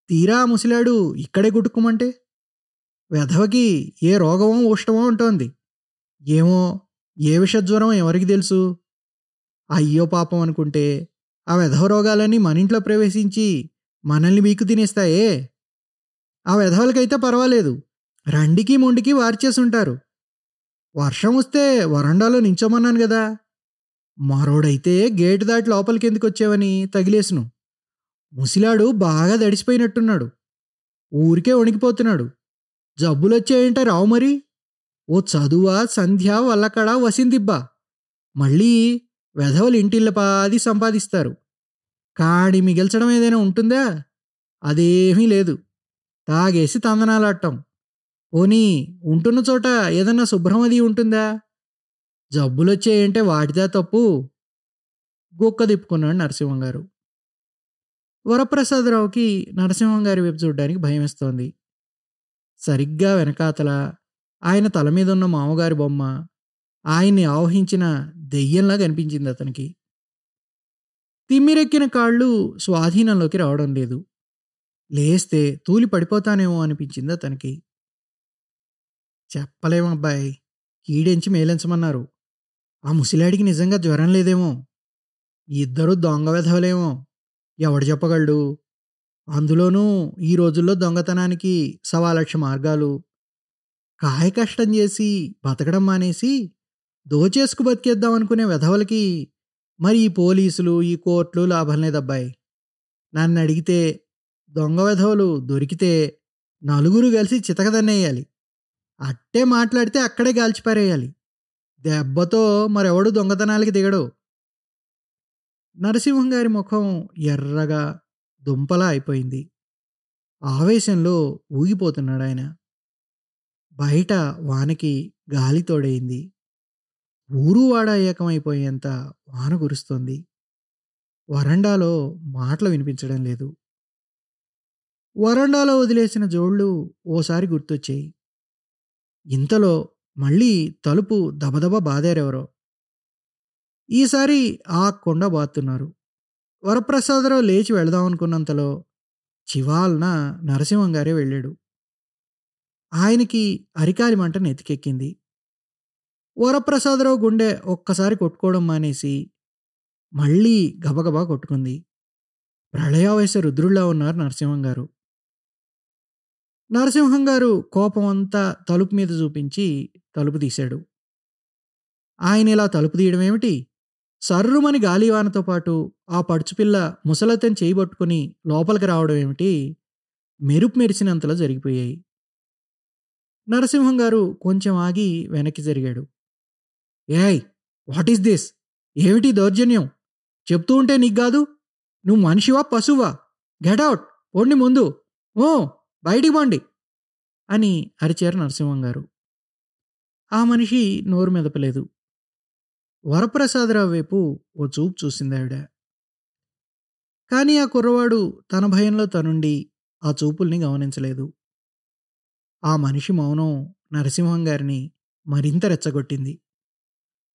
తీరా ముసిలాడు ముసలాడు ఇక్కడే గుట్టుకోమంటే వెధవకి ఏ రోగమో ఉష్టమో ఉంటోంది ఏమో ఏ విషజ్వరం ఎవరికి తెలుసు? అయ్యో పాపం అనుకుంటే ఆ వెధవ రోగాలన్నీ మన ఇంట్లో ప్రవేశించి మనల్ని మీకు తినేస్తాయే? ఆ వెధవలకైతే పర్వాలేదు. రండికి మొండికి వార్చేసుంటారు వర్షం వస్తే వరండాలో నించోమన్నాను కదా మరోడైతే గేటు దాటి లోపలికి ఎందుకు వచ్చావని తగిలేసును. ముసిలాడు బాగా దడిసిపోయినట్టున్నాడు. ఊరికే వణికిపోతున్నాడు. జబ్బులొచ్చాయంటే రావు మరి. ఓ చదువా సంధ్య వల్లకడ వసిందిబ్బా. మళ్ళీ వెధవలు ఇంటిల్లపాది సంపాదిస్తారు. కాడి మిగిల్చడం ఏదైనా ఉంటుందా? అదేమీ లేదు. తాగేసి తందనాలాడటం. పోనీ ఉంటున్న చోట ఏదన్నా శుభ్రమది ఉంటుందా? జబ్బులొచ్చేయంటే వాటిదా తప్పు? గుక్క తిప్పుకున్నాడు నరసింహం గారు. వరప్రసాదరావుకి నరసింహం గారి వైపు చూడడానికి భయమేస్తోంది. సరిగ్గా వెనకాతల ఆయన తల మీద ఉన్న మామగారి బొమ్మ ఆయన్ని ఆవహించిన దెయ్యంలా కనిపించింది అతనికి. తిమ్మిరెక్కిన కాళ్ళు స్వాధీనంలోకి రావడం లేదు. లేస్తే తూలి పడిపోతానేమో అనిపించింది అతనికి. చెప్పలేం అబ్బాయి కీడెంచి మేలించమన్నారు. ఆ ముసిలాడికి నిజంగా జ్వరం లేదేమో? ఇద్దరు దొంగ వెధవలేమో? ఎవడు చెప్పగలడు? అందులోనూ ఈ రోజుల్లో దొంగతనానికి సవా లక్ష మార్గాలు. కాయ కష్టం చేసి బతకడం మానేసి దోచేసుకు బతికేద్దాం అనుకునే వెధవలకి మరి ఈ పోలీసులు ఈ కోర్టులు లాభం లేదబ్బాయి. నన్ను అడిగితే దొంగ వెధవలు దొరికితే నలుగురు కలిసి చితకదన్నేయాలి. అట్టే మాట్లాడితే అక్కడే గాల్చిపారేయాలి. దెబ్బతో మరెవడు దొంగతనాలకి దిగడు. నరసింహం గారి ముఖం ఎర్రగా దుంపలా అయిపోయింది. ఆవేశంలో ఊగిపోతున్నాడు ఆయన బయట వానకి గాలి తోడైంది ఊరు వాడ ఏకమైపోయేంత వాన కురుస్తోంది. వరండాలో మాటలు వినిపించడం లేదు. వరండాలో వదిలేసిన జోళ్ళు ఓసారి గుర్తొచ్చాయి. ఇంతలో మళ్ళీ తలుపు దబదబ బాదారెవరో. ఈసారి ఆ కొండ బాతున్నారు. వరప్రసాదరావు లేచి వెళదామనుకున్నంతలో చివాల్న నరసింహం గారే వెళ్ళాడు. ఆయనకి అరికాలి మంట నెతికెక్కింది వరప్రసాదరావు గుండె ఒక్కసారి కొట్టుకోవడం మానేసి మళ్ళీ గబగబా కొట్టుకుంది. ప్రళయావేశ రుద్రుల్లా ఉన్నారు నరసింహం గారు. నరసింహం గారు కోపం అంతా తలుపు మీద చూపించి తలుపు తీశాడు. ఆయన ఇలా తలుపు తీయడం ఏమిటి? సర్రుమని గాలివానతో పాటు ఆ పడుచుపిల్ల ముసలతని చేయబట్టుకుని లోపలికి రావడం ఏమిటి? మెరుపు మెరిసినంతలో జరిగిపోయాయి. నరసింహం గారు కొంచెం ఆగి వెనక్కి జరిగాడు. ఏయ్ వాట్ ఈస్ దిస్ ఏమిటి దౌర్జన్యం? చెప్తూ ఉంటే నీకు కాదు. నువ్వు మనిషివా పశువా? గెటౌట్ పోండి ముందు. ఓ బయటికి పోండి. అని అరిచారు నరసింహం గారు. ఆ మనిషి నోరు మెదపలేదు. వరప్రసాదరావు వైపు ఓ చూపు చూసింది ఆవిడ. కానీ ఆ కుర్రవాడు తన భయంలో తనుండి ఆ చూపుల్ని గమనించలేదు. ఆ మనిషి మౌనం నరసింహం గారిని మరింత రెచ్చగొట్టింది.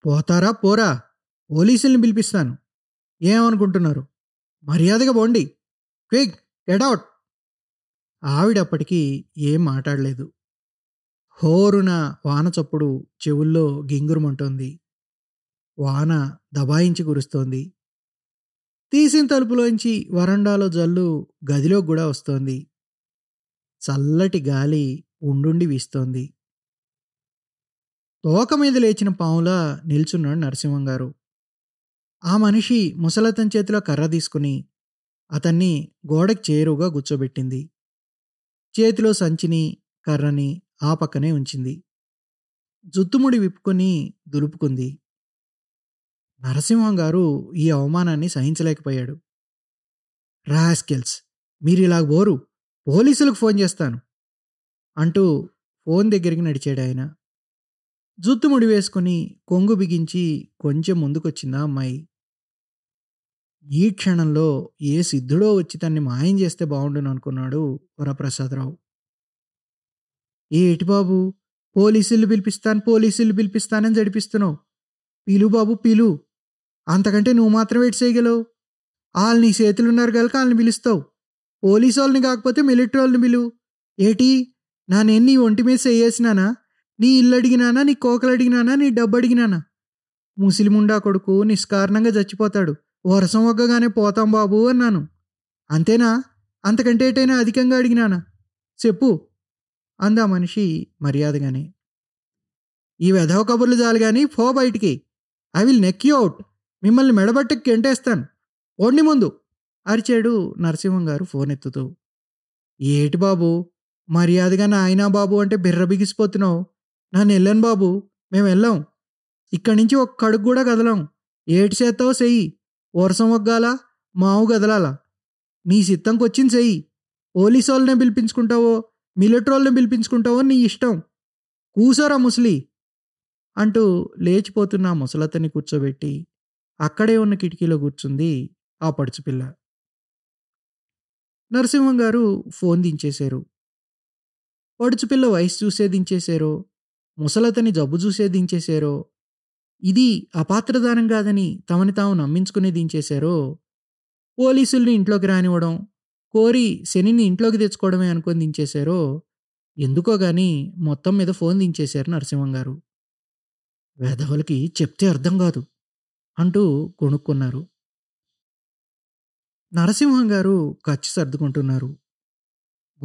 పోతారా? పోరా. పోలీసుల్ని పిలిపిస్తాను. ఏమనుకుంటున్నారు? మర్యాదగా పోండి. క్విక్ గెట్అవుట్ ఆవిడప్పటికీ ఏం మాట్లాడలేదు. హోరున వాన చప్పుడు చెవుల్లో గింగురుమంటోంది వాన దబాయించి కురుస్తోంది. తీసిన తలుపులోంచి వరండాలో జల్లు గదిలో కూడా వస్తోంది. చల్లటి గాలి ఉండుండి వీస్తోంది. తోక మీద లేచిన పావులా నిల్చున్నాడు నరసింహం గారు. ఆ మనిషి ముసలతన్ చేతిలో కర్ర తీసుకుని అతన్ని గోడకి చేరువుగా కూర్చోబెట్టింది. చేతిలో సంచిని కర్రని ఆ పక్కనే ఉంచింది. జుత్తుముడి విప్పుకొని దులుపుకుంది. నరసింహం గారు ఈ అవమానాన్ని సహించలేకపోయాడు. రాస్కెల్స్ మీరు ఇలా బోరు పోలీసులకు ఫోన్ చేస్తాను అంటూ ఫోన్ దగ్గరికి నడిచాడు ఆయన. జుత్తు ముడి వేసుకుని కొంగు బిగించి కొంచెం ముందుకొచ్చిందా అమ్మాయి. ఈ క్షణంలో ఏ సిద్ధుడో వచ్చి తన్ని మాయం చేస్తే బాగుండును అనుకున్నాడు వరప్రసాదరావు. ఏటి బాబు పోలీసులు పిలిపిస్తాను పోలీసులు పిలిపిస్తానని జడిపిస్తున్నావు. పిలు బాబు పిలు. అంతకంటే నువ్వు మాత్రం వెయిట్ చేయగలవు? వాళ్ళు నీ చేతులున్నారు కనుక వాళ్ళని పిలుస్తావు. పోలీసు వాళ్ళని కాకపోతే మిలిటరీ వాళ్ళని పిలువు ఏటి? నా నేను నీ ఒంటి మీద చేసినానా నీ ఇల్లు అడిగినానా నీ కోకలు అడిగినానా నీ డబ్బు అడిగినానా ముసిలిముండా కొడుకు నిష్కారణంగా చచ్చిపోతాడు. వర్షం ఒగ్గగానే పోతాం బాబు అన్నాను. అంతేనా? అంతకంటే ఏటైనా అధికంగా అడిగినానా? చెప్పు అందా మనిషి మర్యాదగానే. ఈ వెధవ కబుర్లు చాలు కానీ ఫో బయటికి. I will neck you out మిమ్మల్ని మెడబట్టకి గెంటేస్తాను ఓడిని ముందు అరిచాడు నరసింహం గారు ఫోన్ ఎత్తుతూ ఏటి బాబు? మర్యాదగా నాయనా బాబు అంటే బిర్ర బిగిసిపోతున్నావు. నన్ను వెళ్ళాను బాబు మేము వెళ్ళాం. ఇక్కడి నుంచి ఒక్క కడుగు కూడా కదలాం. ఏటి చేస్తావో చెయ్యి. వర్షం ఒగ్గాల మావు కదలాలా నీ సిత్తంకి వచ్చింది చెయ్యి. పోలీసు వాళ్ళనే పిలిపించుకుంటావో మిలిటరీ వాళ్ళని పిలిపించుకుంటావో నీ ఇష్టం. కూసోరా ముసలి. అంటూ లేచిపోతున్న ముసలతని కూర్చోబెట్టి అక్కడే ఉన్న కిటికీలో కూర్చుంది ఆ పడుచుపిల్ల నరసింహం గారు ఫోన్ దించేశారు. పడుచుపిల్ల వయసు చూసే దించేశారో. ముసలతని జబ్బు చూసే దించేశారో? ఇది అపాత్రదానం కాదని తమని తాము నమ్మించుకుని దించేశారో? పోలీసుల్ని ఇంట్లోకి రానివ్వడం కోరి శనిని ఇంట్లోకి తెచ్చుకోవడమే అనుకొని దించేశారో? ఎందుకో గాని మొత్తం మీద ఫోన్ దించేశారు నరసింహం గారు. వేధవులకి చెప్తే అర్థం కాదు అంటూ కొనుక్కున్నారు. నరసింహం గారు ఖర్చు సర్దుకుంటున్నారు.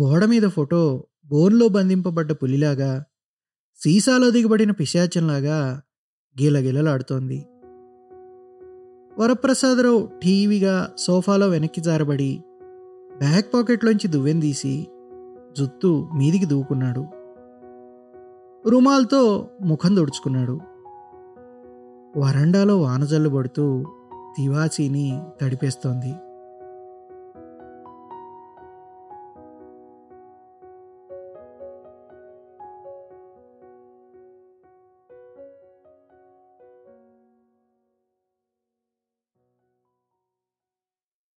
గోడ మీద ఫోటో బోన్లో బంధింపబడ్డ పులిలాగా సీసాలో దిగబడిన పిశాచంలాగా గీలగిలలాడుతోంది. వరప్రసాదరావు టీవీగా సోఫాలో వెనక్కి జారబడి బ్యాక్ పాకెట్లోంచి దువ్వెందీసి జుత్తు మీదికి దూకున్నాడు. రుమాల్తో ముఖం దొడుచుకున్నాడు వరండాలో వానజల్లు పడుతూ తివాచీని తడిపేస్తోంది.